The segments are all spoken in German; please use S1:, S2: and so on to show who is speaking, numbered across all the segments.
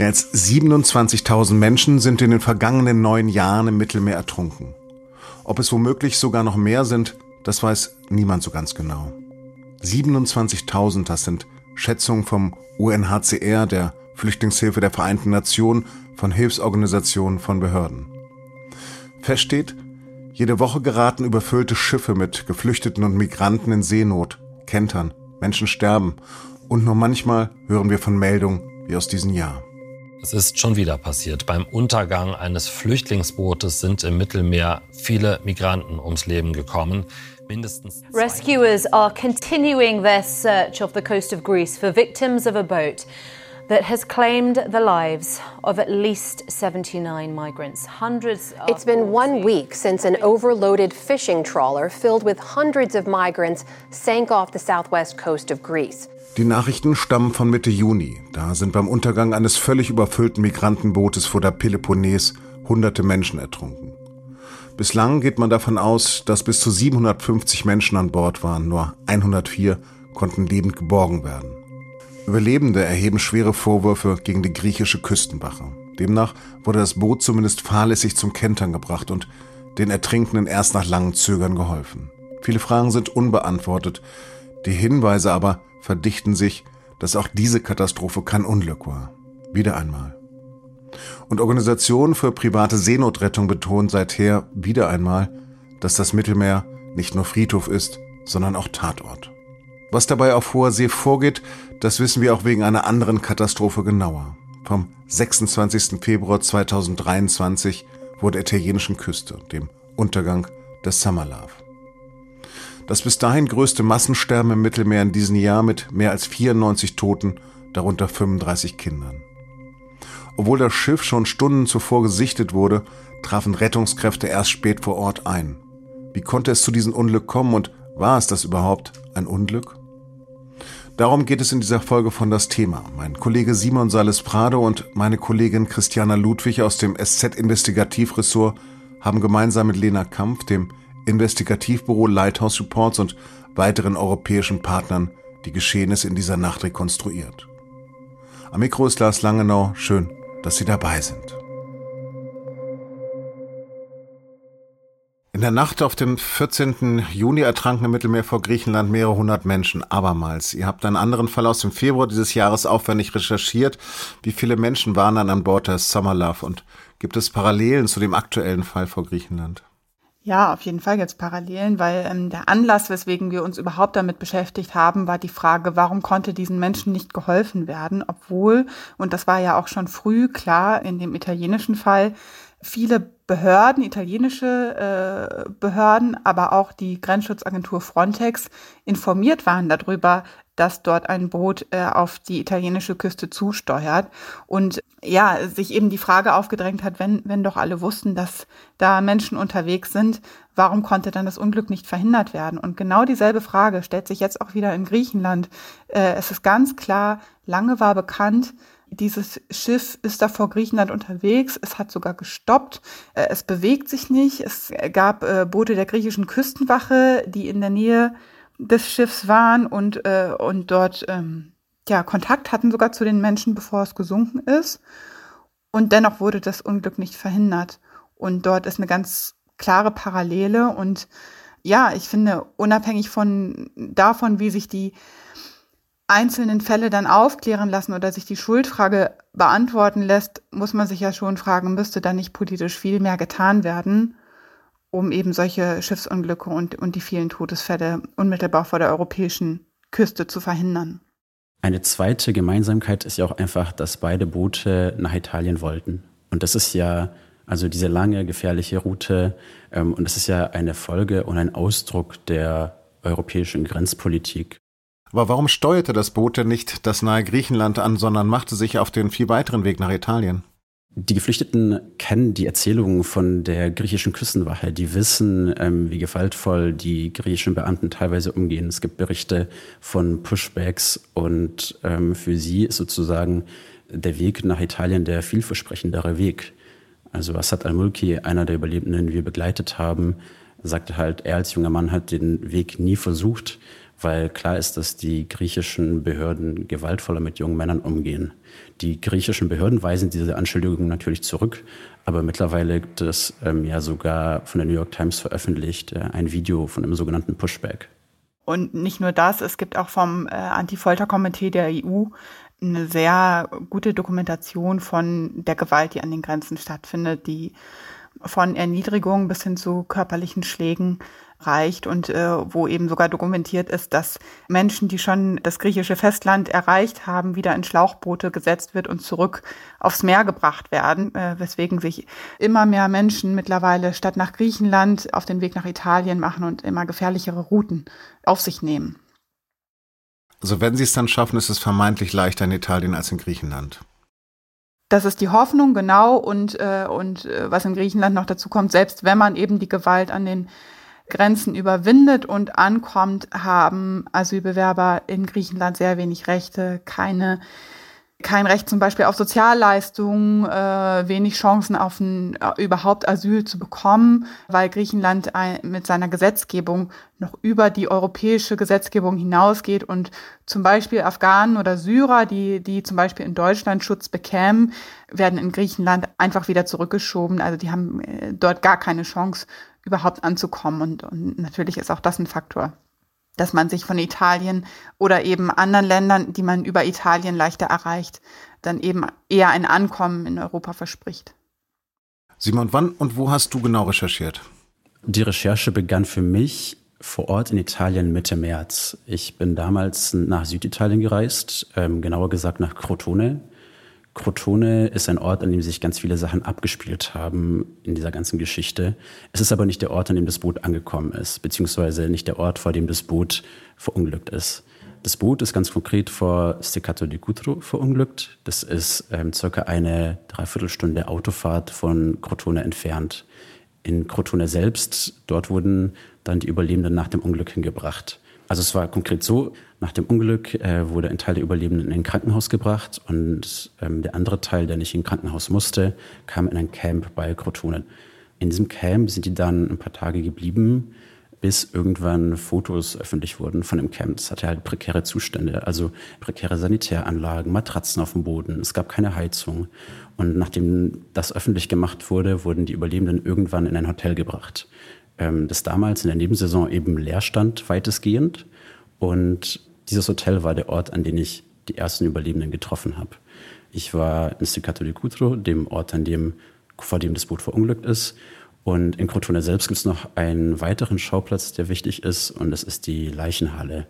S1: Mehr als 27.000 Menschen sind in den vergangenen neun Jahren im Mittelmeer ertrunken. Ob es womöglich sogar noch mehr sind, das weiß niemand so ganz genau. 27.000, das sind Schätzungen vom UNHCR, der Flüchtlingshilfe der Vereinten Nationen, von Hilfsorganisationen, von Behörden. Fest steht, jede Woche geraten überfüllte Schiffe mit Geflüchteten und Migranten in Seenot, Kentern, Menschen sterben und nur manchmal hören wir von Meldungen wie aus diesem Jahr.
S2: Es ist schon wieder passiert. Beim Untergang eines Flüchtlingsbootes sind im Mittelmeer viele Migranten ums Leben gekommen. Mindestens
S3: Rescuers are continuing their search of the coast of Greece for victims of a boat that has claimed the lives of at least 79 migrants. Hundreds
S4: It's been one week since an overloaded fishing trawler filled with hundreds of migrants sank off the southwest coast of Greece.
S1: Die Nachrichten stammen von Mitte Juni. Da sind beim Untergang eines völlig überfüllten Migrantenbootes vor der Peloponnes hunderte Menschen ertrunken. Bislang geht man davon aus, dass bis zu 750 Menschen an Bord waren. Nur 104 konnten lebend geborgen werden. Überlebende erheben schwere Vorwürfe gegen die griechische Küstenwache. Demnach wurde das Boot zumindest fahrlässig zum Kentern gebracht und den Ertrinkenden erst nach langem Zögern geholfen. Viele Fragen sind unbeantwortet. Die Hinweise aber verdichten sich, dass auch diese Katastrophe kein Unglück war. Wieder einmal. Und Organisationen für private Seenotrettung betonen seither wieder einmal, dass das Mittelmeer nicht nur Friedhof ist, sondern auch Tatort. Was dabei auf hoher See vorgeht, das wissen wir auch wegen einer anderen Katastrophe genauer. Vom 26. Februar 2023 vor der italienischen Küste, dem Untergang des Summer Love. Das bis dahin größte Massensterben im Mittelmeer in diesem Jahr mit mehr als 94 Toten, darunter 35 Kindern. Obwohl das Schiff schon Stunden zuvor gesichtet wurde, trafen Rettungskräfte erst spät vor Ort ein. Wie konnte es zu diesem Unglück kommen und war es das überhaupt ein Unglück? Darum geht es in dieser Folge von das Thema. Mein Kollege Simon Sales Prado und meine Kollegin Christiana Ludwig aus dem SZ Investigativressort haben gemeinsam mit Lena Kampf, dem Investigativbüro Lighthouse Reports und weiteren europäischen Partnern die Geschehnisse in dieser Nacht rekonstruiert. Am Mikro ist Lars Langenau. Schön, dass Sie dabei sind. In der Nacht auf den 14. Juni ertranken im Mittelmeer vor Griechenland mehrere hundert Menschen, abermals. Ihr habt einen anderen Fall aus dem Februar dieses Jahres aufwendig recherchiert. Wie viele Menschen waren dann an Bord des Summer Love und gibt es Parallelen zu dem aktuellen Fall vor Griechenland?
S5: Ja, auf jeden Fall jetzt Parallelen, weil ähm, der Anlass, weswegen wir uns überhaupt damit beschäftigt haben, war die Frage, warum konnte diesen Menschen nicht geholfen werden, obwohl, und das war ja auch schon früh klar in dem italienischen Fall, viele Behörden, italienische äh, Behörden, aber auch die Grenzschutzagentur Frontex informiert waren darüber, dass dort ein Boot äh, auf die italienische Küste zusteuert. Und ja, sich eben die Frage aufgedrängt hat, wenn, wenn doch alle wussten, dass da Menschen unterwegs sind, warum konnte dann das Unglück nicht verhindert werden? Und genau dieselbe Frage stellt sich jetzt auch wieder in Griechenland. Äh, es ist ganz klar, lange war bekannt, dieses Schiff ist da vor Griechenland unterwegs. Es hat sogar gestoppt. Äh, es bewegt sich nicht. Es gab äh, Boote der griechischen Küstenwache, die in der Nähe des Schiffs waren und, äh, und dort ähm, ja, Kontakt hatten sogar zu den Menschen, bevor es gesunken ist. Und dennoch wurde das Unglück nicht verhindert. Und dort ist eine ganz klare Parallele. Und ja, ich finde, unabhängig von davon, wie sich die einzelnen Fälle dann aufklären lassen oder sich die Schuldfrage beantworten lässt, muss man sich ja schon fragen, müsste da nicht politisch viel mehr getan werden, um eben solche Schiffsunglücke und, und die vielen Todesfälle unmittelbar vor der europäischen Küste zu verhindern.
S6: Eine zweite Gemeinsamkeit ist ja auch einfach, dass beide Boote nach Italien wollten. Und das ist ja also diese lange, gefährliche Route. Ähm, und das ist ja eine Folge und ein Ausdruck der europäischen Grenzpolitik.
S1: Aber warum steuerte das Boot denn nicht das nahe Griechenland an, sondern machte sich auf den viel weiteren Weg nach Italien?
S6: Die Geflüchteten kennen die Erzählungen von der griechischen Küstenwache. Die wissen, ähm, wie gewaltvoll die griechischen Beamten teilweise umgehen. Es gibt Berichte von Pushbacks und ähm, für sie ist sozusagen der Weg nach Italien der vielversprechendere Weg. Also Assad al-Mulki, einer der Überlebenden, die wir begleitet haben, sagte halt, er als junger Mann hat den Weg nie versucht, weil klar ist, dass die griechischen Behörden gewaltvoller mit jungen Männern umgehen. Die griechischen Behörden weisen diese Anschuldigungen natürlich zurück, aber mittlerweile gibt es ähm, ja sogar von der New York Times veröffentlicht äh, ein Video von einem sogenannten Pushback.
S5: Und nicht nur das, es gibt auch vom äh, Anti-Folter-Komitee der EU eine sehr gute Dokumentation von der Gewalt, die an den Grenzen stattfindet, die von Erniedrigung bis hin zu körperlichen Schlägen reicht und äh, wo eben sogar dokumentiert ist, dass Menschen, die schon das griechische Festland erreicht haben, wieder in Schlauchboote gesetzt wird und zurück aufs Meer gebracht werden, äh, weswegen sich immer mehr Menschen mittlerweile statt nach Griechenland auf den Weg nach Italien machen und immer gefährlichere Routen auf sich nehmen.
S1: Also wenn sie es dann schaffen, ist es vermeintlich leichter in Italien als in Griechenland.
S5: Das ist die Hoffnung, genau. Und, äh, und äh, was in Griechenland noch dazu kommt, selbst wenn man eben die Gewalt an den Grenzen überwindet und ankommt, haben Asylbewerber in Griechenland sehr wenig Rechte, keine kein Recht zum Beispiel auf Sozialleistungen, äh, wenig Chancen auf ein, äh, überhaupt Asyl zu bekommen, weil Griechenland ein, mit seiner Gesetzgebung noch über die europäische Gesetzgebung hinausgeht und zum Beispiel Afghanen oder Syrer, die, die zum Beispiel in Deutschland Schutz bekämen, werden in Griechenland einfach wieder zurückgeschoben. Also die haben äh, dort gar keine Chance, überhaupt anzukommen. Und, und natürlich ist auch das ein Faktor dass man sich von Italien oder eben anderen Ländern, die man über Italien leichter erreicht, dann eben eher ein Ankommen in Europa verspricht.
S1: Simon, wann und wo hast du genau recherchiert?
S6: Die Recherche begann für mich vor Ort in Italien Mitte März. Ich bin damals nach Süditalien gereist, ähm, genauer gesagt nach Crotone. Crotone ist ein Ort, an dem sich ganz viele Sachen abgespielt haben in dieser ganzen Geschichte. Es ist aber nicht der Ort, an dem das Boot angekommen ist, beziehungsweise nicht der Ort, vor dem das Boot verunglückt ist. Das Boot ist ganz konkret vor Steccato di Cutro verunglückt. Das ist ähm, circa eine Dreiviertelstunde Autofahrt von Crotone entfernt. In Crotone selbst, dort wurden dann die Überlebenden nach dem Unglück hingebracht. Also es war konkret so, nach dem Unglück äh, wurde ein Teil der Überlebenden in ein Krankenhaus gebracht und ähm, der andere Teil, der nicht in ein Krankenhaus musste, kam in ein Camp bei Crotone. In diesem Camp sind die dann ein paar Tage geblieben, bis irgendwann Fotos öffentlich wurden von dem Camp. Es hatte halt prekäre Zustände, also prekäre Sanitäranlagen, Matratzen auf dem Boden, es gab keine Heizung. Und nachdem das öffentlich gemacht wurde, wurden die Überlebenden irgendwann in ein Hotel gebracht ähm, das damals in der Nebensaison eben leer stand, weitestgehend. Und dieses Hotel war der Ort, an dem ich die ersten Überlebenden getroffen habe. Ich war in Steccato di Cutro, dem Ort, an dem, vor dem das Boot verunglückt ist. Und in Crotone selbst gibt es noch einen weiteren Schauplatz, der wichtig ist, und das ist die Leichenhalle,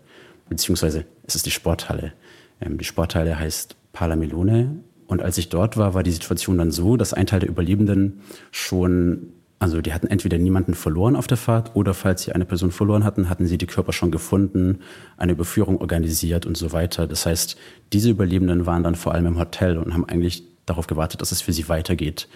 S6: beziehungsweise es ist die Sporthalle. Ähm, die Sporthalle heißt Palamelone. Und als ich dort war, war die Situation dann so, dass ein Teil der Überlebenden schon also die hatten entweder niemanden verloren auf der Fahrt oder falls sie eine Person verloren hatten, hatten sie die Körper schon gefunden, eine Überführung organisiert und so weiter. Das heißt, diese Überlebenden waren dann vor allem im Hotel und haben eigentlich darauf gewartet, dass es für sie weitergeht.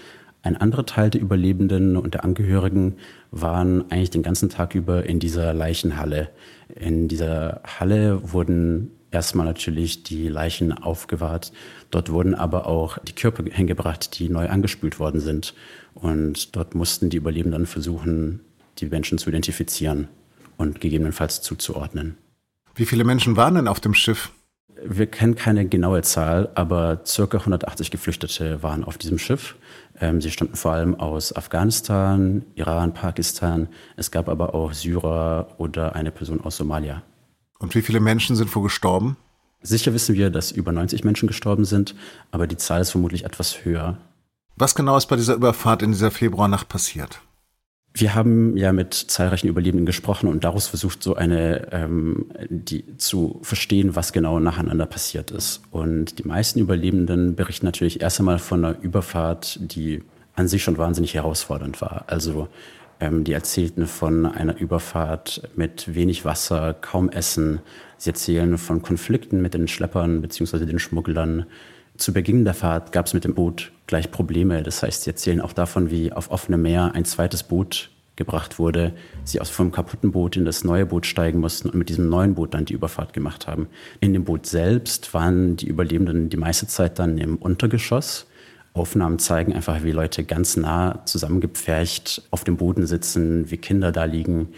S6: Ein anderer Teil der Überlebenden und der Angehörigen waren eigentlich den ganzen Tag über in dieser Leichenhalle. In dieser Halle wurden erstmal natürlich die Leichen aufgewahrt. Dort wurden aber auch die Körper hingebracht, die neu angespült worden sind. Und dort mussten die Überlebenden versuchen, die Menschen zu identifizieren und gegebenenfalls zuzuordnen.
S1: Wie viele Menschen waren denn auf dem Schiff?
S6: Wir kennen keine genaue Zahl, aber circa 180 Geflüchtete waren auf diesem Schiff. Ähm, sie stammten vor allem aus Afghanistan, Iran, Pakistan. Es gab aber auch Syrer oder eine Person aus Somalia.
S1: Und wie viele Menschen sind wohl gestorben?
S6: Sicher wissen wir, dass über 90 Menschen gestorben sind, aber die Zahl ist vermutlich etwas höher.
S1: Was genau ist bei dieser Überfahrt in dieser Februarnacht passiert?
S6: Wir haben ja mit zahlreichen Überlebenden gesprochen und daraus versucht, so eine, ähm, die zu verstehen, was genau nacheinander passiert ist. Und die meisten Überlebenden berichten natürlich erst einmal von einer Überfahrt, die an sich schon wahnsinnig herausfordernd war. Also die erzählten von einer Überfahrt mit wenig Wasser, kaum Essen. Sie erzählen von Konflikten mit den Schleppern bzw. den Schmugglern. Zu Beginn der Fahrt gab es mit dem Boot gleich Probleme. Das heißt, sie erzählen auch davon, wie auf offenem Meer ein zweites Boot gebracht wurde, sie aus vom kaputten Boot in das neue Boot steigen mussten und mit diesem neuen Boot dann die Überfahrt gemacht haben. In dem Boot selbst waren die Überlebenden die meiste Zeit dann im Untergeschoss. Aufnahmen zeigen einfach, wie Leute ganz nah zusammengepfercht auf dem Boden sitzen, wie Kinder da liegen.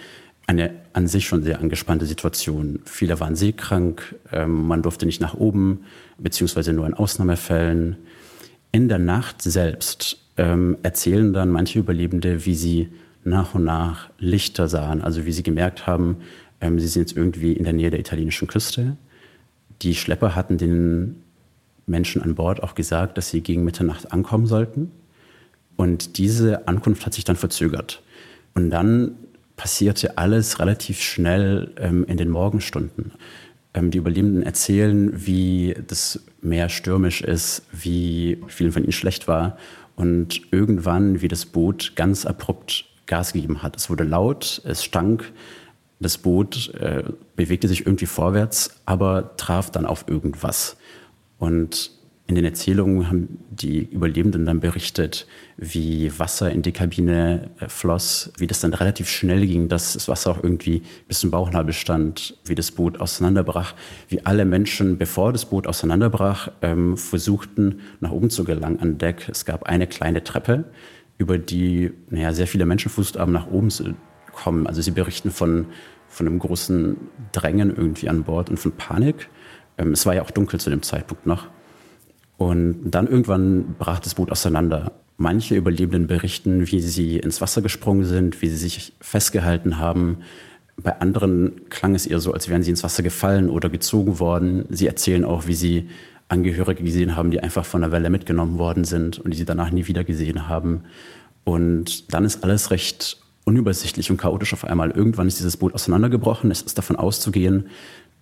S6: eine an sich schon sehr angespannte Situation. Viele waren seekrank, ähm, man durfte nicht nach oben, beziehungsweise nur in Ausnahmefällen. In der Nacht selbst ähm, erzählen dann manche Überlebende, wie sie nach und nach Lichter sahen, also wie sie gemerkt haben, ähm, sie sind jetzt irgendwie in der Nähe der italienischen Küste. Die Schlepper hatten den Menschen an Bord auch gesagt, dass sie gegen Mitternacht ankommen sollten. Und diese Ankunft hat sich dann verzögert. Und dann passierte alles relativ schnell ähm, in den Morgenstunden. Ähm, die Überlebenden erzählen, wie das Meer stürmisch ist, wie vielen von ihnen schlecht war und irgendwann, wie das Boot ganz abrupt Gas gegeben hat. Es wurde laut, es stank, das Boot äh, bewegte sich irgendwie vorwärts, aber traf dann auf irgendwas. Und in den Erzählungen haben die Überlebenden dann berichtet, wie Wasser in die Kabine äh, floss, wie das dann relativ schnell ging, dass das Wasser auch irgendwie bis zum Bauchnabel stand, wie das Boot auseinanderbrach, wie alle Menschen, bevor das Boot auseinanderbrach, ähm, versuchten, nach oben zu gelangen an Deck. Es gab eine kleine Treppe, über die naja, sehr viele Menschen versucht haben, nach oben zu kommen. Also sie berichten von, von einem großen Drängen irgendwie an Bord und von Panik. Ähm, es war ja auch dunkel zu dem Zeitpunkt noch. Und dann irgendwann brach das Boot auseinander. Manche Überlebenden berichten, wie sie ins Wasser gesprungen sind, wie sie sich festgehalten haben. Bei anderen klang es eher so, als wären sie ins Wasser gefallen oder gezogen worden. Sie erzählen auch, wie sie Angehörige gesehen haben, die einfach von der Welle mitgenommen worden sind und die sie danach nie wieder gesehen haben. Und dann ist alles recht unübersichtlich und chaotisch auf einmal. Irgendwann ist dieses Boot auseinandergebrochen. Es ist davon auszugehen,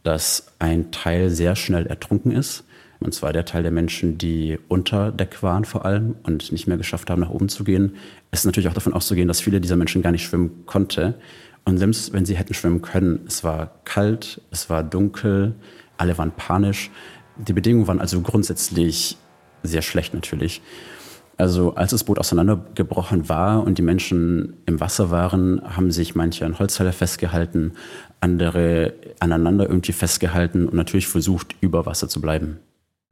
S6: dass ein Teil sehr schnell ertrunken ist. Und zwar der Teil der Menschen, die unter Deck waren vor allem und nicht mehr geschafft haben, nach oben zu gehen. Es ist natürlich auch davon auszugehen, dass viele dieser Menschen gar nicht schwimmen konnte. Und selbst wenn sie hätten schwimmen können, es war kalt, es war dunkel, alle waren panisch. Die Bedingungen waren also grundsätzlich sehr schlecht natürlich. Also als das Boot auseinandergebrochen war und die Menschen im Wasser waren, haben sich manche an Holzteile festgehalten, andere aneinander irgendwie festgehalten und natürlich versucht, über Wasser zu bleiben.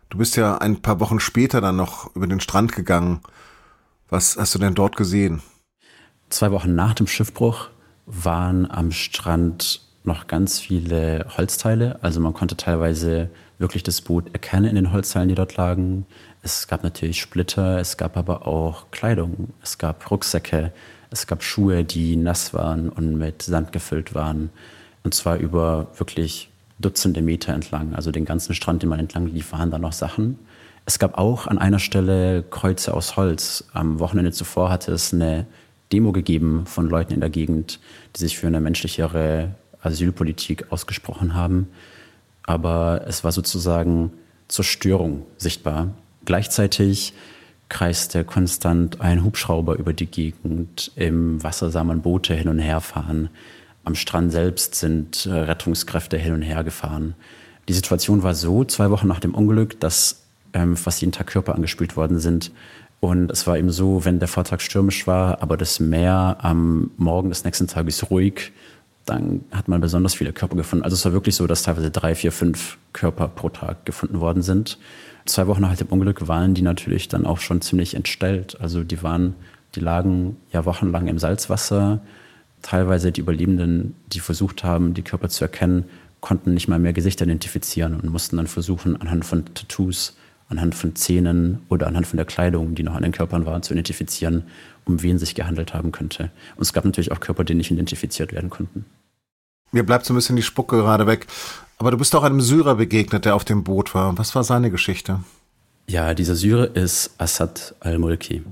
S1: Du bist ja ein paar Wochen später dann noch über den Strand gegangen. Was hast du denn dort gesehen?
S6: Zwei Wochen nach dem Schiffbruch waren am Strand noch ganz viele Holzteile. Also man konnte teilweise wirklich das Boot erkennen in den Holzteilen, die dort lagen. Es gab natürlich Splitter, es gab aber auch Kleidung, es gab Rucksäcke, es gab Schuhe, die nass waren und mit Sand gefüllt waren. Und zwar über wirklich Dutzende Meter entlang, also den ganzen Strand, den man entlang lief, waren da noch Sachen. Es gab auch an einer Stelle Kreuze aus Holz. Am Wochenende zuvor hatte es eine Demo gegeben von Leuten in der Gegend, die sich für eine menschlichere Asylpolitik ausgesprochen haben. Aber es war sozusagen Zerstörung sichtbar. Gleichzeitig kreiste konstant ein Hubschrauber über die Gegend. Im Wasser sah man Boote hin und her fahren. Am Strand selbst sind äh, Rettungskräfte hin und her gefahren. Die Situation war so, zwei Wochen nach dem Unglück, dass ähm, fast jeden Tag Körper angespült worden sind. Und es war eben so, wenn der Vortag stürmisch war, aber das Meer am Morgen des nächsten Tages ruhig, dann hat man besonders viele Körper gefunden. Also es war wirklich so, dass teilweise drei, vier, fünf Körper pro Tag gefunden worden sind. Zwei Wochen nach dem Unglück waren die natürlich dann auch schon ziemlich entstellt. Also die waren, die lagen ja wochenlang im Salzwasser, teilweise die Überlebenden, die versucht haben, die Körper zu erkennen, konnten nicht mal mehr Gesichter identifizieren und mussten dann versuchen, anhand von Tattoos, anhand von Zähnen oder anhand von der Kleidung, die noch an den Körpern war, zu identifizieren, um wen sich gehandelt haben könnte. Und es gab natürlich auch Körper, die nicht identifiziert werden konnten.
S1: Mir bleibt so ein bisschen die Spucke gerade weg. Aber du bist auch einem Syrer begegnet, der auf dem Boot war. Was war seine Geschichte?
S6: Ja, dieser Syrer ist Assad al-Mulki.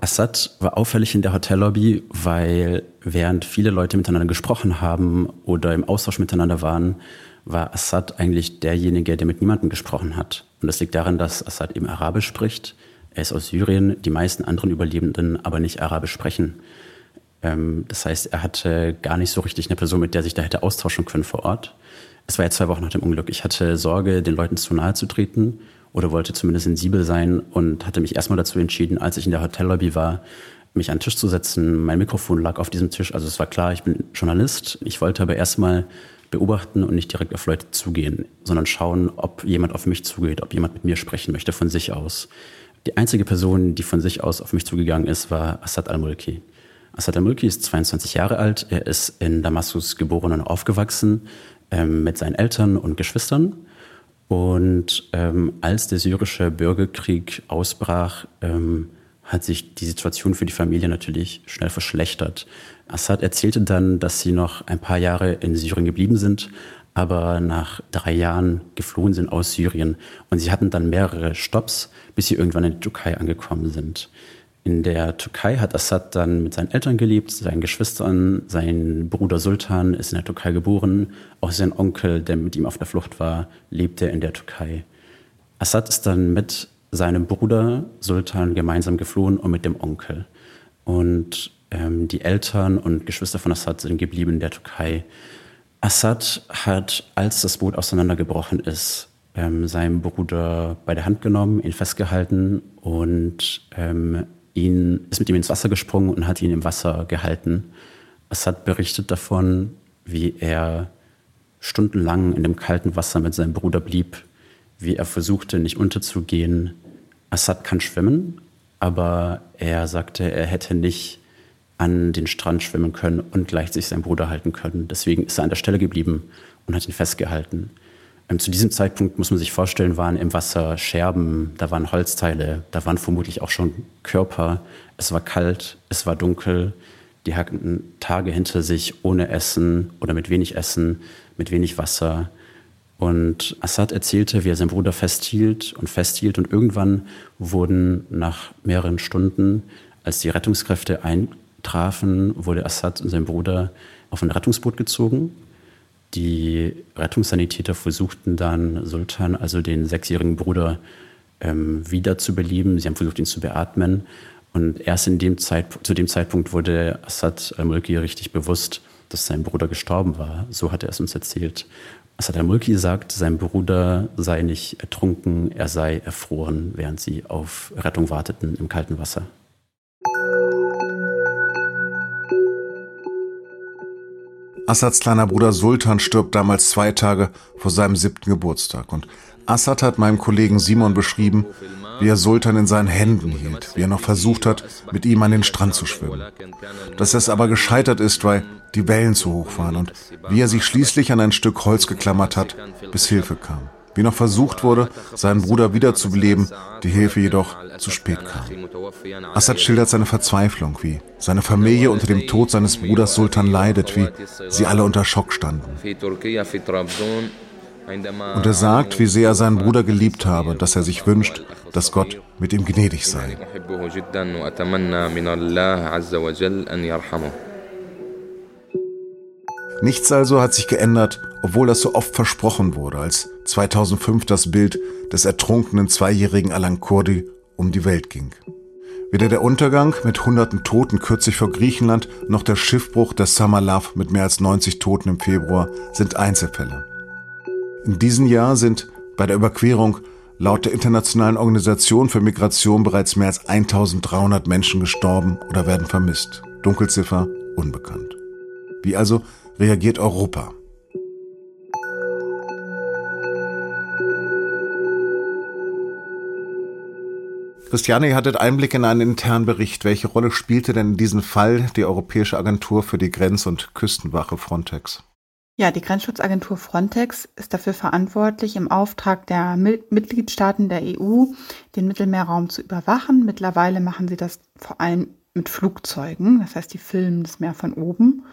S6: Assad war auffällig in der Hotellobby, weil während viele Leute miteinander gesprochen haben oder im Austausch miteinander waren, war Assad eigentlich derjenige, der mit niemandem gesprochen hat. Und das liegt daran, dass Assad eben Arabisch spricht. Er ist aus Syrien, die meisten anderen Überlebenden aber nicht Arabisch sprechen. Ähm, das heißt, er hatte gar nicht so richtig eine Person, mit der sich da hätte austauschen können vor Ort. Es war ja zwei Wochen nach dem Unglück. Ich hatte Sorge, den Leuten zu nahe zu treten oder wollte zumindest sensibel sein und hatte mich erstmal dazu entschieden, als ich in der Hotellobby war, mich an den Tisch zu setzen. Mein Mikrofon lag auf diesem Tisch. Also es war klar, ich bin Journalist. Ich wollte aber erstmal beobachten und nicht direkt auf Leute zugehen, sondern schauen, ob jemand auf mich zugeht, ob jemand mit mir sprechen möchte von sich aus. Die einzige Person, die von sich aus auf mich zugegangen ist, war Assad al-Mulki. Assad al-Mulki ist 22 Jahre alt. Er ist in Damaskus geboren und aufgewachsen ähm, mit seinen Eltern und Geschwistern. Und ähm, als der syrische Bürgerkrieg ausbrach, ähm, hat sich die Situation für die Familie natürlich schnell verschlechtert. Assad erzählte dann, dass sie noch ein paar Jahre in Syrien geblieben sind, aber nach drei Jahren geflohen sind aus Syrien. Und sie hatten dann mehrere Stops, bis sie irgendwann in die Türkei angekommen sind. In der Türkei hat Assad dann mit seinen Eltern gelebt, seinen Geschwistern. Sein Bruder Sultan ist in der Türkei geboren. Auch sein Onkel, der mit ihm auf der Flucht war, lebte in der Türkei. Assad ist dann mit seinem Bruder Sultan gemeinsam geflohen und mit dem Onkel. Und ähm, die Eltern und Geschwister von Assad sind geblieben in der Türkei. Assad hat, als das Boot auseinandergebrochen ist, ähm, seinen Bruder bei der Hand genommen, ihn festgehalten und ähm, ihn, ist mit ihm ins Wasser gesprungen und hat ihn im Wasser gehalten. Assad berichtet davon, wie er stundenlang in dem kalten Wasser mit seinem Bruder blieb, wie er versuchte, nicht unterzugehen. Assad kann schwimmen, aber er sagte, er hätte nicht an den Strand schwimmen können und gleichzeitig seinen Bruder halten können. Deswegen ist er an der Stelle geblieben und hat ihn festgehalten. Ähm, zu diesem Zeitpunkt muss man sich vorstellen, waren im Wasser Scherben, da waren Holzteile, da waren vermutlich auch schon Körper. Es war kalt, es war dunkel. Die hatten Tage hinter sich ohne Essen oder mit wenig Essen, mit wenig Wasser. Und Assad erzählte, wie er seinen Bruder festhielt und festhielt. Und irgendwann wurden nach mehreren Stunden, als die Rettungskräfte eintrafen, wurde Assad und sein Bruder auf ein Rettungsboot gezogen. Die Rettungssanitäter versuchten dann Sultan, also den sechsjährigen Bruder, ähm, wiederzubeleben. Sie haben versucht, ihn zu beatmen. Und erst in dem zu dem Zeitpunkt wurde Assad al-Mulki richtig bewusst, dass sein Bruder gestorben war. So hat er es uns erzählt. Assad al-Mulki sagt, sein Bruder sei nicht ertrunken, er sei erfroren, während sie auf Rettung warteten im kalten Wasser.
S1: Assads kleiner Bruder Sultan stirbt damals zwei Tage vor seinem siebten Geburtstag. Und Assad hat meinem Kollegen Simon beschrieben, wie er Sultan in seinen Händen hielt, wie er noch versucht hat, mit ihm an den Strand zu schwimmen. Dass es aber gescheitert ist, weil die Wellen zu hoch waren und wie er sich schließlich an ein Stück Holz geklammert hat, bis Hilfe kam. Wie noch versucht wurde, seinen Bruder wiederzubeleben, die Hilfe jedoch zu spät kam. Assad schildert seine Verzweiflung, wie seine Familie unter dem Tod seines Bruders Sultan leidet, wie sie alle unter Schock standen. Und er sagt, wie sehr er seinen Bruder geliebt habe, dass er sich wünscht, dass Gott mit ihm gnädig sei. Nichts also hat sich geändert, obwohl das so oft versprochen wurde, als 2005 das Bild des ertrunkenen zweijährigen Alan Kurdi um die Welt ging. Weder der Untergang mit hunderten Toten kürzlich vor Griechenland noch der Schiffbruch der Summer Love mit mehr als 90 Toten im Februar sind Einzelfälle. In diesem Jahr sind bei der Überquerung laut der Internationalen Organisation für Migration bereits mehr als 1300 Menschen gestorben oder werden vermisst. Dunkelziffer unbekannt. Wie also reagiert Europa? Christiane, ihr hattet Einblick in einen internen Bericht. Welche Rolle spielte denn in diesem Fall die Europäische Agentur für die Grenz- und Küstenwache Frontex?
S5: Ja, die Grenzschutzagentur Frontex ist dafür verantwortlich, im Auftrag der Mitgliedstaaten der EU den Mittelmeerraum zu überwachen. Mittlerweile machen sie das vor allem mit Flugzeugen, das heißt, die filmen das Meer von oben.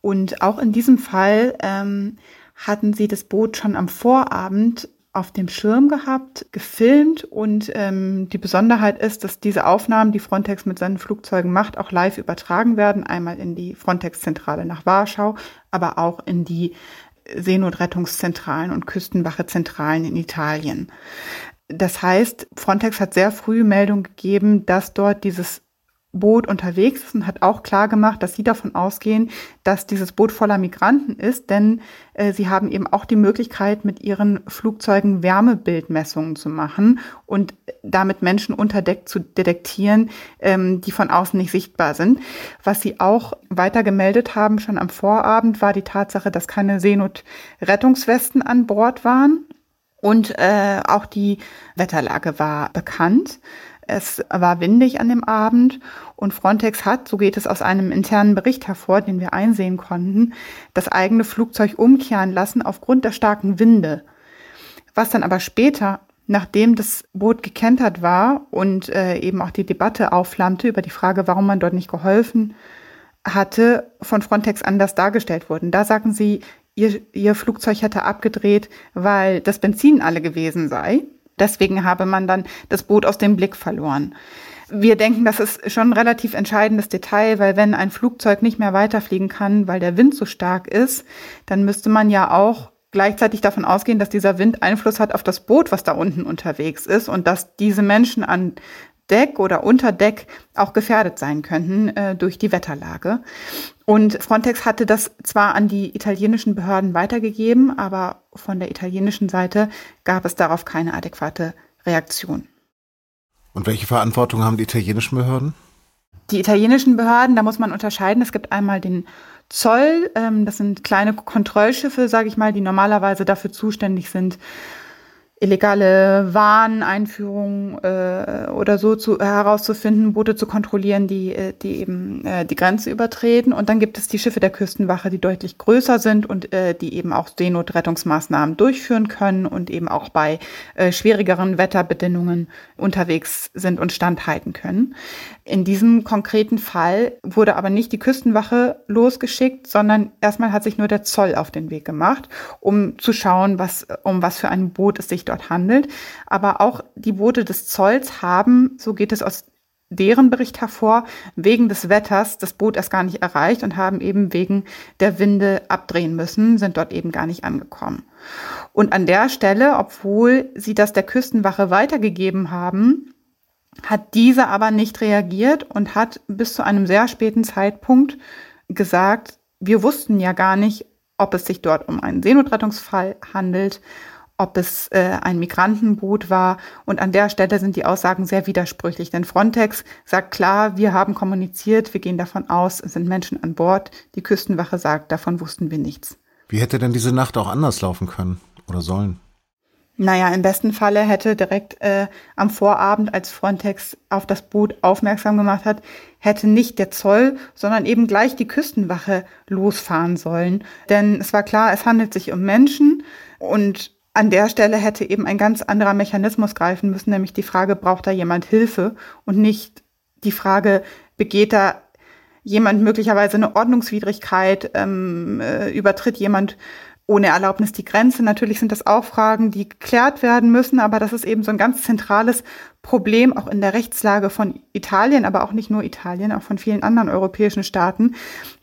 S5: Und auch in diesem Fall ähm, hatten sie das Boot schon am Vorabend auf dem Schirm gehabt, gefilmt und ähm, die Besonderheit ist, dass diese Aufnahmen, die Frontex mit seinen Flugzeugen macht, auch live übertragen werden, einmal in die Frontex-Zentrale nach Warschau, aber auch in die Seenotrettungszentralen und Küstenwachezentralen in Italien. Das heißt, Frontex hat sehr früh Meldung gegeben, dass dort dieses Boot unterwegs ist und hat auch klar gemacht, dass sie davon ausgehen, dass dieses Boot voller Migranten ist, denn äh, sie haben eben auch die Möglichkeit, mit ihren Flugzeugen Wärmebildmessungen zu machen und damit Menschen unter Deck zu detektieren, ähm, die von außen nicht sichtbar sind. Was sie auch weiter gemeldet haben, schon am Vorabend, war die Tatsache, dass keine Seenotrettungswesten an Bord waren und äh, auch die Wetterlage war bekannt. Es war windig an dem Abend und Frontex hat, so geht es aus einem internen Bericht hervor, den wir einsehen konnten, das eigene Flugzeug umkehren lassen aufgrund der starken Winde. Was dann aber später, nachdem das Boot gekentert war und äh, eben auch die Debatte aufflammte über die Frage, warum man dort nicht geholfen hatte, von Frontex anders dargestellt wurden. Da sagen sie, ihr, ihr Flugzeug hätte abgedreht, weil das Benzin alle gewesen sei. Deswegen habe man dann das Boot aus dem Blick verloren. Wir denken, das ist schon ein relativ entscheidendes Detail, weil wenn ein Flugzeug nicht mehr weiterfliegen kann, weil der Wind so stark ist, dann müsste man ja auch gleichzeitig davon ausgehen, dass dieser Wind Einfluss hat auf das Boot, was da unten unterwegs ist und dass diese Menschen an Deck oder unter Deck auch gefährdet sein könnten äh, durch die Wetterlage. Und Frontex hatte das zwar an die italienischen Behörden weitergegeben, aber von der italienischen Seite gab es darauf keine adäquate Reaktion.
S1: Und welche Verantwortung haben die italienischen Behörden?
S5: Die italienischen Behörden, da muss man unterscheiden. Es gibt einmal den Zoll, ähm, das sind kleine Kontrollschiffe, sage ich mal, die normalerweise dafür zuständig sind, illegale Wareneinführung äh, oder so zu, herauszufinden, Boote zu kontrollieren, die, äh, die eben äh, die Grenze übertreten. Und dann gibt es die Schiffe der Küstenwache, die deutlich größer sind und äh, die eben auch Seenotrettungsmaßnahmen durchführen können und eben auch bei äh, schwierigeren Wetterbedingungen unterwegs sind und standhalten können. In diesem konkreten Fall wurde aber nicht die Küstenwache losgeschickt, sondern erstmal hat sich nur der Zoll auf den Weg gemacht, um zu schauen, was, um was für ein Boot es sich dort handelt. Aber auch die Boote des Zolls haben, so geht es aus deren Bericht hervor, wegen des Wetters das Boot erst gar nicht erreicht und haben eben wegen der Winde abdrehen müssen, sind dort eben gar nicht angekommen. Und an der Stelle, obwohl sie das der Küstenwache weitergegeben haben, hat diese aber nicht reagiert und hat bis zu einem sehr späten Zeitpunkt gesagt, wir wussten ja gar nicht, ob es sich dort um einen Seenotrettungsfall handelt ob es äh, ein Migrantenboot war. Und an der Stelle sind die Aussagen sehr widersprüchlich. Denn Frontex sagt klar, wir haben kommuniziert, wir gehen davon aus, es sind Menschen an Bord. Die Küstenwache sagt, davon wussten wir nichts.
S1: Wie hätte denn diese Nacht auch anders laufen können oder sollen?
S5: Naja, im besten Falle hätte direkt äh, am Vorabend, als Frontex auf das Boot aufmerksam gemacht hat, hätte nicht der Zoll, sondern eben gleich die Küstenwache losfahren sollen. Denn es war klar, es handelt sich um Menschen und an der Stelle hätte eben ein ganz anderer Mechanismus greifen müssen, nämlich die Frage, braucht da jemand Hilfe und nicht die Frage, begeht da jemand möglicherweise eine Ordnungswidrigkeit, ähm, äh, übertritt jemand ohne Erlaubnis die Grenze. Natürlich sind das auch Fragen, die geklärt werden müssen, aber das ist eben so ein ganz zentrales Problem auch in der Rechtslage von Italien, aber auch nicht nur Italien, auch von vielen anderen europäischen Staaten,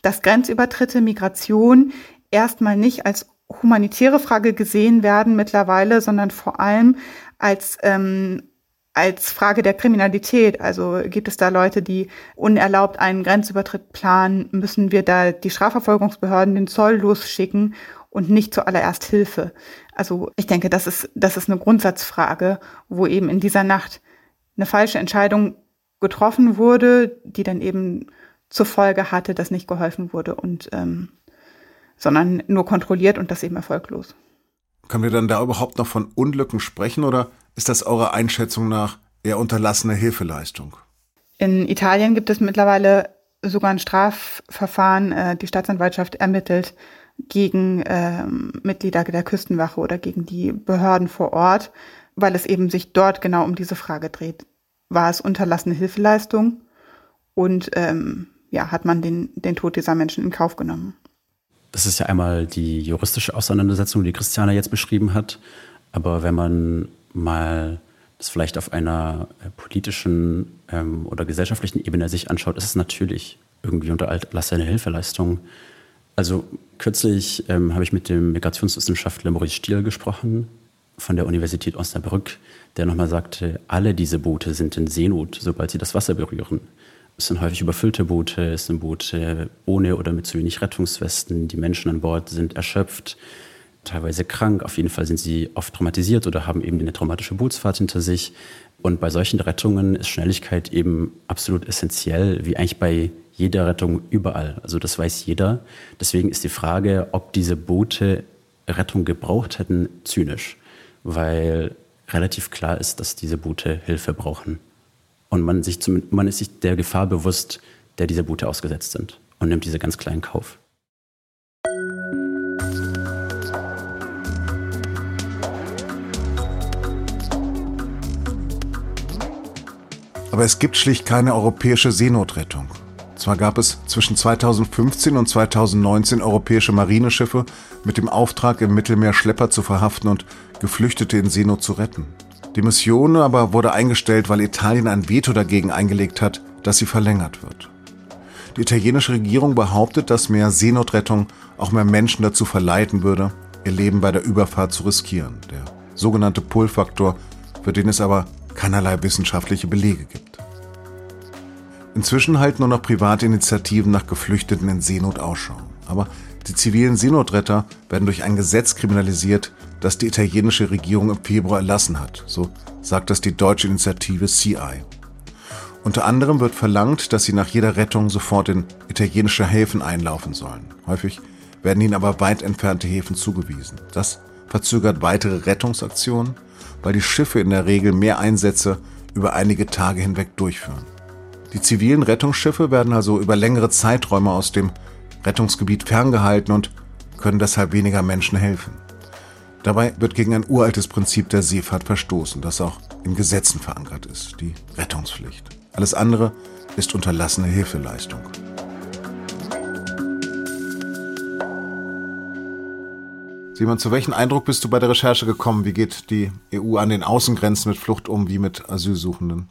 S5: dass Grenzübertritte, Migration erstmal nicht als humanitäre Frage gesehen werden mittlerweile, sondern vor allem als ähm, als Frage der Kriminalität. Also gibt es da Leute, die unerlaubt einen Grenzübertritt planen, müssen wir da die Strafverfolgungsbehörden den Zoll losschicken und nicht zuallererst Hilfe. Also ich denke, das ist, das ist eine Grundsatzfrage, wo eben in dieser Nacht eine falsche Entscheidung getroffen wurde, die dann eben zur Folge hatte, dass nicht geholfen wurde. Und ähm, sondern nur kontrolliert und das eben erfolglos.
S1: Können wir dann da überhaupt noch von Unglücken sprechen oder ist das eurer Einschätzung nach eher unterlassene Hilfeleistung?
S5: In Italien gibt es mittlerweile sogar ein Strafverfahren. Äh, die Staatsanwaltschaft ermittelt gegen äh, Mitglieder der Küstenwache oder gegen die Behörden vor Ort, weil es eben sich dort genau um diese Frage dreht. War es unterlassene Hilfeleistung und ähm, ja, hat man den, den Tod dieser Menschen in Kauf genommen?
S6: Das ist ja einmal die juristische Auseinandersetzung, die Christiane jetzt beschrieben hat. Aber wenn man mal das vielleicht auf einer äh, politischen ähm, oder gesellschaftlichen Ebene sich anschaut, ist es natürlich irgendwie unter eine Hilfeleistung. Also kürzlich ähm, habe ich mit dem Migrationswissenschaftler Maurice Stiel gesprochen von der Universität Osnabrück, der nochmal sagte, alle diese Boote sind in Seenot, sobald sie das Wasser berühren. Es sind häufig überfüllte Boote, es sind Boote ohne oder mit zu wenig Rettungswesten. Die Menschen an Bord sind erschöpft, teilweise krank. Auf jeden Fall sind sie oft traumatisiert oder haben eben eine traumatische Bootsfahrt hinter sich. Und bei solchen Rettungen ist Schnelligkeit eben absolut essentiell, wie eigentlich bei jeder Rettung überall. Also das weiß jeder. Deswegen ist die Frage, ob diese Boote Rettung gebraucht hätten, zynisch, weil relativ klar ist, dass diese Boote Hilfe brauchen. Und man, sich zum, man ist sich der Gefahr bewusst, der diese Boote ausgesetzt sind und nimmt diese ganz kleinen Kauf.
S1: Aber es gibt schlicht keine europäische Seenotrettung. Zwar gab es zwischen 2015 und 2019 europäische Marineschiffe mit dem Auftrag, im Mittelmeer Schlepper zu verhaften und Geflüchtete in Seenot zu retten. Die Mission aber wurde eingestellt, weil Italien ein Veto dagegen eingelegt hat, dass sie verlängert wird. Die italienische Regierung behauptet, dass mehr Seenotrettung auch mehr Menschen dazu verleiten würde, ihr Leben bei der Überfahrt zu riskieren. Der sogenannte Pull-Faktor, für den es aber keinerlei wissenschaftliche Belege gibt. Inzwischen halten nur noch private Initiativen nach Geflüchteten in Seenot Ausschau. Aber die zivilen Seenotretter werden durch ein Gesetz kriminalisiert, das die italienische Regierung im Februar erlassen hat. So sagt das die deutsche Initiative CI. Unter anderem wird verlangt, dass sie nach jeder Rettung sofort in italienische Häfen einlaufen sollen. Häufig werden ihnen aber weit entfernte Häfen zugewiesen. Das verzögert weitere Rettungsaktionen, weil die Schiffe in der Regel mehr Einsätze über einige Tage hinweg durchführen. Die zivilen Rettungsschiffe werden also über längere Zeiträume aus dem Rettungsgebiet ferngehalten und können deshalb weniger Menschen helfen. Dabei wird gegen ein uraltes Prinzip der Seefahrt verstoßen, das auch in Gesetzen verankert ist, die Rettungspflicht. Alles andere ist unterlassene Hilfeleistung. Simon, zu welchem Eindruck bist du bei der Recherche gekommen? Wie geht die EU an den Außengrenzen mit Flucht um, wie mit Asylsuchenden?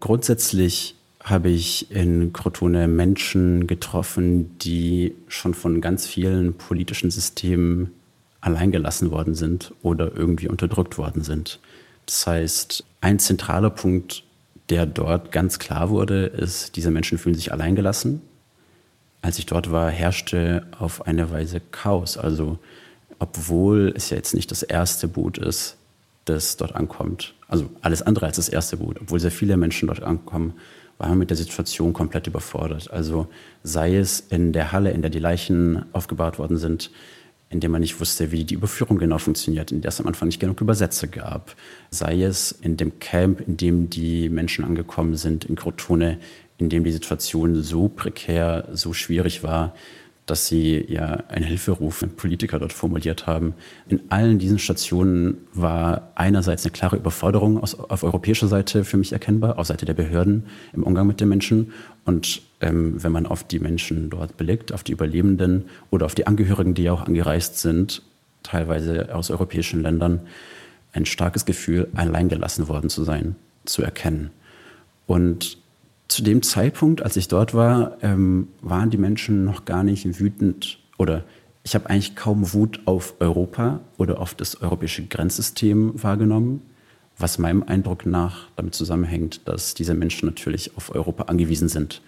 S6: Grundsätzlich habe ich in Crotone Menschen getroffen, die schon von ganz vielen politischen Systemen alleingelassen worden sind oder irgendwie unterdrückt worden sind. Das heißt, ein zentraler Punkt, der dort ganz klar wurde, ist, diese Menschen fühlen sich alleingelassen. Als ich dort war, herrschte auf eine Weise Chaos. Also, obwohl es ja jetzt nicht das erste Boot ist, das dort ankommt, also alles andere als das erste Boot, obwohl sehr viele Menschen dort ankommen, war man mit der Situation komplett überfordert. Also sei es in der Halle, in der die Leichen aufgebaut worden sind, in der man nicht wusste, wie die Überführung genau funktioniert, in der es am Anfang nicht genug Übersetzer gab. Sei es in dem Camp, in dem die Menschen angekommen sind, in Crotone, in dem die Situation so prekär, so schwierig war, dass sie ja einen Hilferuf an Politiker dort formuliert haben. In allen diesen Stationen war einerseits eine klare Überforderung aus, auf europäischer Seite für mich erkennbar, auf Seite der Behörden im Umgang mit den Menschen. Und ähm, wenn man auf die Menschen dort blickt, auf die Überlebenden oder auf die Angehörigen, die ja auch angereist sind, teilweise aus europäischen Ländern, ein starkes Gefühl, alleingelassen worden zu sein, zu erkennen. Und zu dem Zeitpunkt, als ich dort war, ähm, waren die Menschen noch gar nicht wütend oder ich habe eigentlich kaum Wut auf Europa oder auf das europäische Grenzsystem wahrgenommen, was meinem Eindruck nach damit zusammenhängt, dass diese Menschen natürlich auf Europa angewiesen sind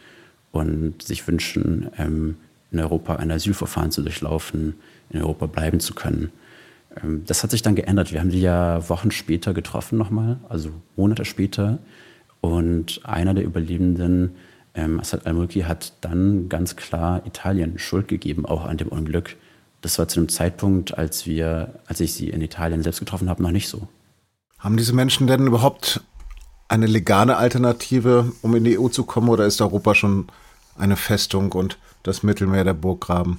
S6: und sich wünschen, ähm, in Europa ein Asylverfahren zu durchlaufen, in Europa bleiben zu können. Ähm, das hat sich dann geändert. Wir haben die ja Wochen später getroffen nochmal, also Monate später. Und einer der Überlebenden, ähm, Assad al-Mulki, hat dann ganz klar Italien Schuld gegeben, auch an dem Unglück. Das war zu einem Zeitpunkt, als wir, als ich sie in Italien selbst getroffen habe, noch nicht so.
S1: Haben diese Menschen denn überhaupt eine legale Alternative, um in die EU zu kommen, oder ist Europa schon eine Festung und das Mittelmeer der Burggraben?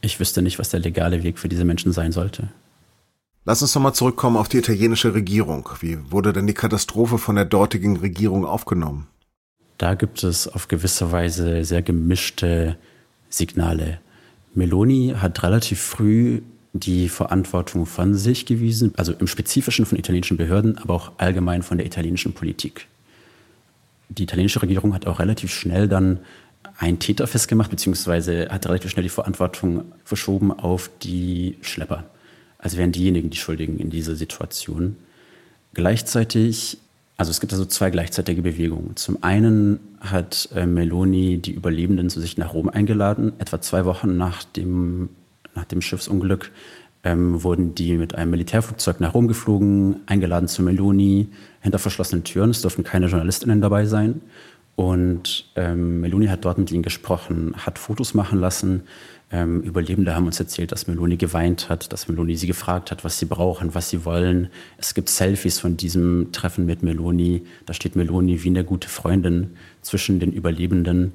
S6: Ich wüsste nicht, was der legale Weg für diese Menschen sein sollte.
S1: Lass uns nochmal zurückkommen auf die italienische Regierung. Wie wurde denn die Katastrophe von der dortigen Regierung aufgenommen?
S6: Da gibt es auf gewisse Weise sehr gemischte Signale. Meloni hat relativ früh die Verantwortung von sich gewiesen, also im Spezifischen von italienischen Behörden, aber auch allgemein von der italienischen Politik. Die italienische Regierung hat auch relativ schnell dann einen Täter festgemacht, beziehungsweise hat relativ schnell die Verantwortung verschoben auf die Schlepper als wären diejenigen die Schuldigen in dieser Situation. Gleichzeitig, also es gibt also zwei gleichzeitige Bewegungen. Zum einen hat äh, Meloni die Überlebenden zu sich nach Rom eingeladen. Etwa zwei Wochen nach dem, nach dem Schiffsunglück ähm, wurden die mit einem Militärflugzeug nach Rom geflogen, eingeladen zu Meloni, hinter verschlossenen Türen. Es durften keine JournalistInnen dabei sein. Und ähm, Meloni hat dort mit ihnen gesprochen, hat Fotos machen lassen. Ähm, Überlebende haben uns erzählt, dass Meloni geweint hat, dass Meloni sie gefragt hat, was sie brauchen, was sie wollen. Es gibt Selfies von diesem Treffen mit Meloni. Da steht Meloni wie eine gute Freundin zwischen den Überlebenden.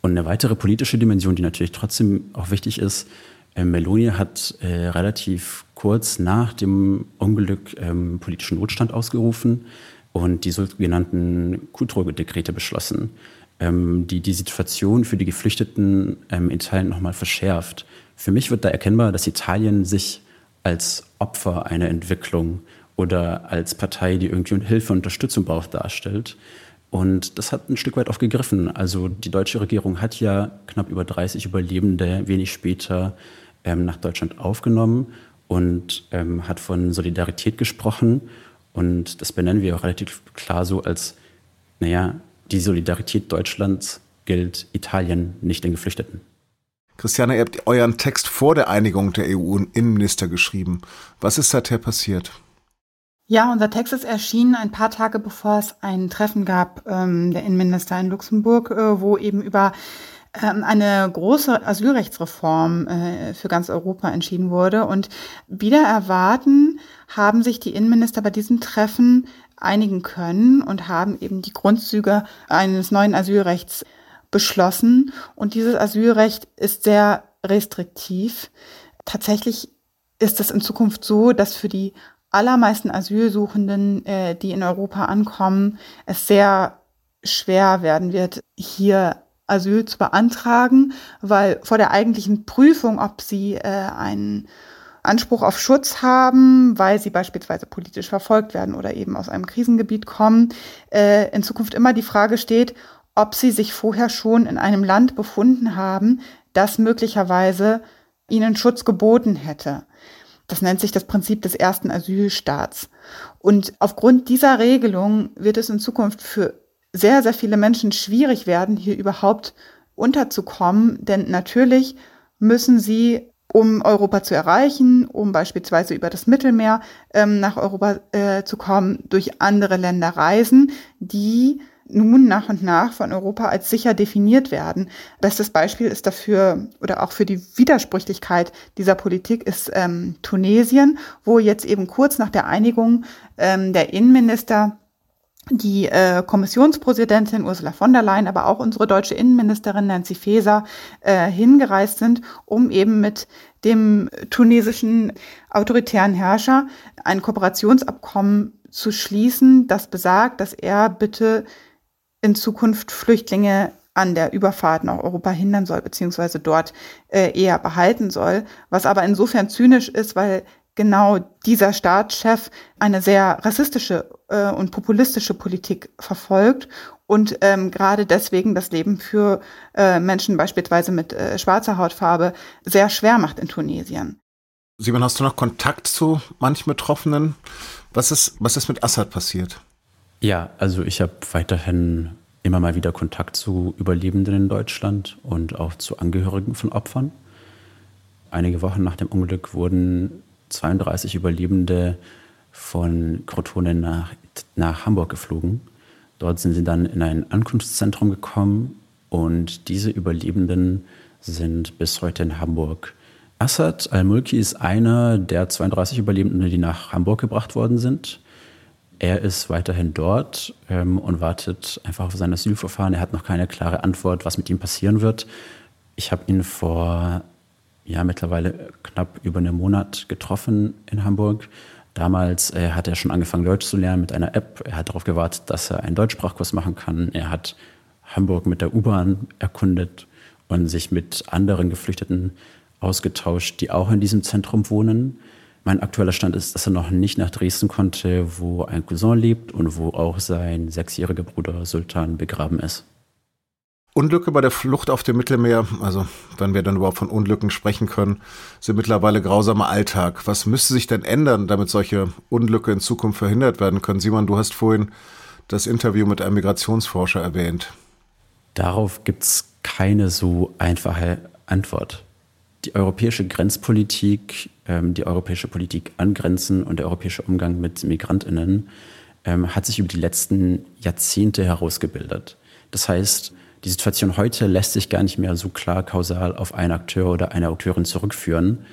S6: Und eine weitere politische Dimension, die natürlich trotzdem auch wichtig ist, äh, Meloni hat äh, relativ kurz nach dem Unglück ähm, politischen Notstand ausgerufen und die sogenannten Kutro-Dekrete beschlossen, ähm, die die Situation für die Geflüchteten ähm, in Italien nochmal verschärft. Für mich wird da erkennbar, dass Italien sich als Opfer einer Entwicklung oder als Partei, die irgendwie Hilfe und Unterstützung braucht, darstellt. Und das hat ein Stück weit auch gegriffen. Also die deutsche Regierung hat ja knapp über 30 Überlebende wenig später ähm, nach Deutschland aufgenommen und ähm, hat von Solidarität gesprochen. Und das benennen wir auch relativ klar so als, naja, die Solidarität Deutschlands gilt Italien, nicht den Geflüchteten.
S1: Christiane, ihr habt euren Text vor der Einigung der EU-Innenminister geschrieben. Was ist seither passiert?
S5: Ja, unser Text ist erschienen ein paar Tage bevor es ein Treffen gab ähm, der Innenminister in Luxemburg, äh, wo eben über eine große Asylrechtsreform äh, für ganz Europa entschieden wurde. Und wieder erwarten haben sich die Innenminister bei diesem Treffen einigen können und haben eben die Grundzüge eines neuen Asylrechts beschlossen. Und dieses Asylrecht ist sehr restriktiv. Tatsächlich ist es in Zukunft so, dass für die allermeisten Asylsuchenden, äh, die in Europa ankommen, es sehr schwer werden wird, hier Asyl zu beantragen, weil vor der eigentlichen Prüfung, ob sie äh, einen Anspruch auf Schutz haben, weil sie beispielsweise politisch verfolgt werden oder eben aus einem Krisengebiet kommen, äh, in Zukunft immer die Frage steht, ob sie sich vorher schon in einem Land befunden haben, das möglicherweise ihnen Schutz geboten hätte. Das nennt sich das Prinzip des ersten Asylstaats. Und aufgrund dieser Regelung wird es in Zukunft für sehr, sehr viele Menschen schwierig werden, hier überhaupt unterzukommen. Denn natürlich müssen sie, um Europa zu erreichen, um beispielsweise über das Mittelmeer ähm, nach Europa äh, zu kommen, durch andere Länder reisen, die nun nach und nach von Europa als sicher definiert werden. Bestes Beispiel ist dafür oder auch für die Widersprüchlichkeit dieser Politik ist ähm, Tunesien, wo jetzt eben kurz nach der Einigung ähm, der Innenminister die äh, Kommissionspräsidentin Ursula von der Leyen, aber auch unsere deutsche Innenministerin Nancy Faeser äh, hingereist sind, um eben mit dem tunesischen autoritären Herrscher ein Kooperationsabkommen zu schließen, das besagt, dass er bitte in Zukunft Flüchtlinge an der Überfahrt nach Europa hindern soll, beziehungsweise dort äh, eher behalten soll, was aber insofern zynisch ist, weil genau dieser Staatschef eine sehr rassistische äh, und populistische Politik verfolgt und ähm, gerade deswegen das Leben für äh, Menschen beispielsweise mit äh, schwarzer Hautfarbe sehr schwer macht in Tunesien.
S1: Simon, hast du noch Kontakt zu manchen Betroffenen? Was ist, was ist mit Assad passiert?
S6: Ja, also ich habe weiterhin immer mal wieder Kontakt zu Überlebenden in Deutschland und auch zu Angehörigen von Opfern. Einige Wochen nach dem Unglück wurden 32 Überlebende von Crotone nach, nach Hamburg geflogen. Dort sind sie dann in ein Ankunftszentrum gekommen und diese Überlebenden sind bis heute in Hamburg. Assad al-Mulki ist einer der 32 Überlebenden, die nach Hamburg gebracht worden sind. Er ist weiterhin dort ähm, und wartet einfach auf sein Asylverfahren. Er hat noch keine klare Antwort, was mit ihm passieren wird. Ich habe ihn vor ja mittlerweile knapp über einen Monat getroffen in Hamburg. Damals äh, hat er schon angefangen, Deutsch zu lernen mit einer App. Er hat darauf gewartet, dass er einen Deutschsprachkurs machen kann. Er hat Hamburg mit der U-Bahn erkundet und sich mit anderen Geflüchteten ausgetauscht, die auch in diesem Zentrum wohnen. Mein aktueller Stand ist, dass er noch nicht nach Dresden konnte, wo ein Cousin lebt und wo auch sein sechsjähriger Bruder Sultan begraben ist.
S1: Unglücke bei der Flucht auf dem Mittelmeer, also wenn wir dann überhaupt von Unglücken sprechen können, sind mittlerweile grausamer Alltag. Was müsste sich denn ändern, damit solche Unglücke in Zukunft verhindert werden können? Simon, du hast vorhin das Interview mit einem Migrationsforscher erwähnt.
S6: Darauf gibt es keine so einfache Antwort. Die europäische Grenzpolitik, ähm, die europäische Politik an Grenzen und der europäische Umgang mit Migrantinnen ähm, hat sich über die letzten Jahrzehnte herausgebildet. Das heißt, die Situation heute lässt sich gar nicht mehr so klar kausal auf einen Akteur oder eine Akteurin zurückführen.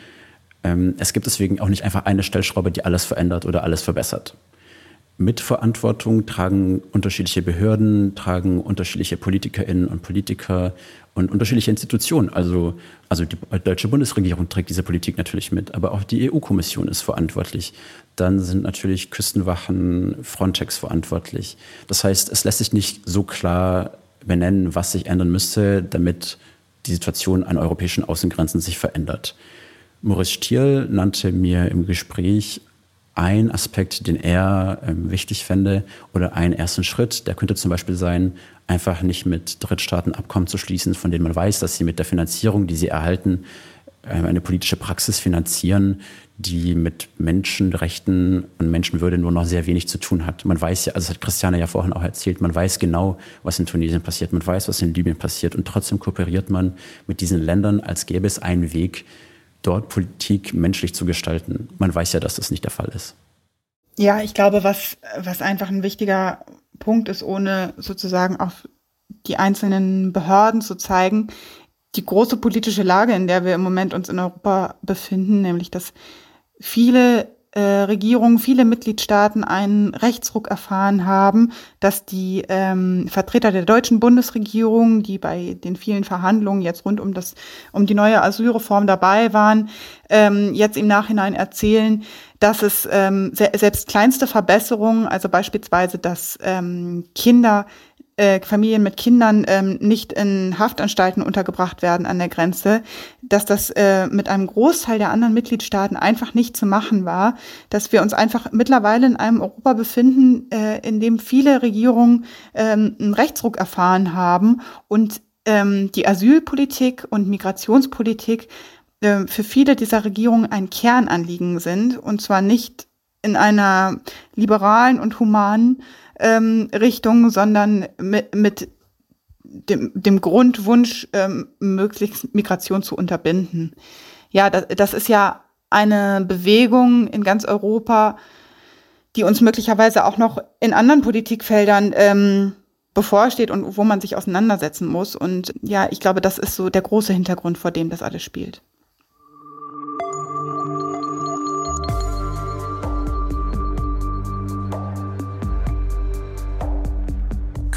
S6: Ähm, es gibt deswegen auch nicht einfach eine Stellschraube, die alles verändert oder alles verbessert. Mitverantwortung tragen unterschiedliche Behörden, tragen unterschiedliche PolitikerInnen und Politiker und unterschiedliche Institutionen. Also, also die deutsche Bundesregierung trägt diese Politik natürlich mit, aber auch die EU-Kommission ist verantwortlich. Dann sind natürlich Küstenwachen, Frontex verantwortlich. Das heißt, es lässt sich nicht so klar benennen, was sich ändern müsste, damit die Situation an europäischen Außengrenzen sich verändert. Maurice Stiel nannte mir im Gespräch ein Aspekt, den er ähm, wichtig fände oder einen ersten Schritt, der könnte zum Beispiel sein, einfach nicht mit Drittstaaten Abkommen zu schließen, von denen man weiß, dass sie mit der Finanzierung, die sie erhalten, eine politische Praxis finanzieren, die mit Menschenrechten und Menschenwürde nur noch sehr wenig zu tun hat. Man weiß ja, also das hat Christiane ja vorhin auch erzählt, man weiß genau, was in Tunesien passiert, man weiß, was in Libyen passiert und trotzdem kooperiert man mit diesen Ländern, als gäbe es einen Weg, dort Politik menschlich zu gestalten. Man weiß ja, dass das nicht der Fall ist.
S5: Ja, ich glaube, was, was einfach ein wichtiger Punkt ist, ohne sozusagen auf die einzelnen Behörden zu zeigen, die große politische Lage, in der wir im Moment uns in Europa befinden, nämlich dass viele äh, Regierungen, viele Mitgliedstaaten einen Rechtsruck erfahren haben, dass die ähm, Vertreter der deutschen Bundesregierung, die bei den vielen Verhandlungen jetzt rund um das um die neue Asylreform dabei waren, ähm, jetzt im Nachhinein erzählen, dass es ähm, se selbst kleinste Verbesserungen, also beispielsweise, dass ähm, Kinder äh, Familien mit Kindern ähm, nicht in Haftanstalten untergebracht werden an der Grenze, dass das äh, mit einem Großteil der anderen Mitgliedstaaten einfach nicht zu machen war, dass wir uns einfach mittlerweile in einem Europa befinden, äh, in dem viele Regierungen ähm, einen Rechtsruck erfahren haben und ähm, die Asylpolitik und Migrationspolitik äh, für viele dieser Regierungen ein Kernanliegen sind. Und zwar nicht in einer liberalen und humanen ähm, Richtung, sondern mit, mit dem, dem Grundwunsch, ähm, möglichst Migration zu unterbinden. Ja, das, das ist ja eine Bewegung in ganz Europa, die uns möglicherweise auch noch in anderen Politikfeldern ähm, bevorsteht und wo man sich auseinandersetzen muss. Und ja, ich glaube, das ist so der große Hintergrund, vor dem das alles spielt.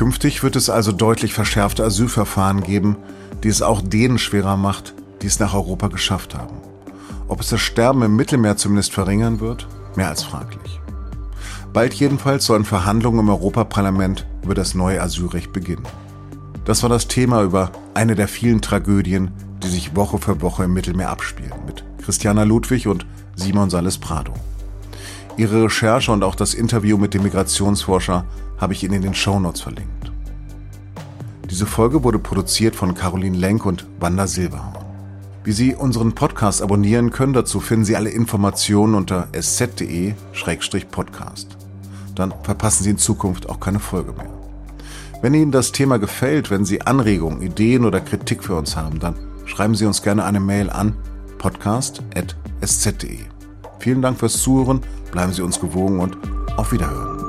S1: Künftig wird es also deutlich verschärfte Asylverfahren geben, die es auch denen schwerer macht, die es nach Europa geschafft haben. Ob es das Sterben im Mittelmeer zumindest verringern wird, mehr als fraglich. Bald jedenfalls sollen Verhandlungen im Europaparlament über das neue Asylrecht beginnen. Das war das Thema über eine der vielen Tragödien, die sich Woche für Woche im Mittelmeer abspielen, mit Christiana Ludwig und Simon Sales Prado. Ihre Recherche und auch das Interview mit dem Migrationsforscher habe ich Ihnen in den Shownotes verlinkt. Diese Folge wurde produziert von Caroline Lenk und Wanda Silberhorn. Wie Sie unseren Podcast abonnieren können, dazu finden Sie alle Informationen unter sz.de-podcast. Dann verpassen Sie in Zukunft auch keine Folge mehr. Wenn Ihnen das Thema gefällt, wenn Sie Anregungen, Ideen oder Kritik für uns haben, dann schreiben Sie uns gerne eine Mail an podcast.sz.de. Vielen Dank fürs Zuhören, bleiben Sie uns gewogen und auf Wiederhören.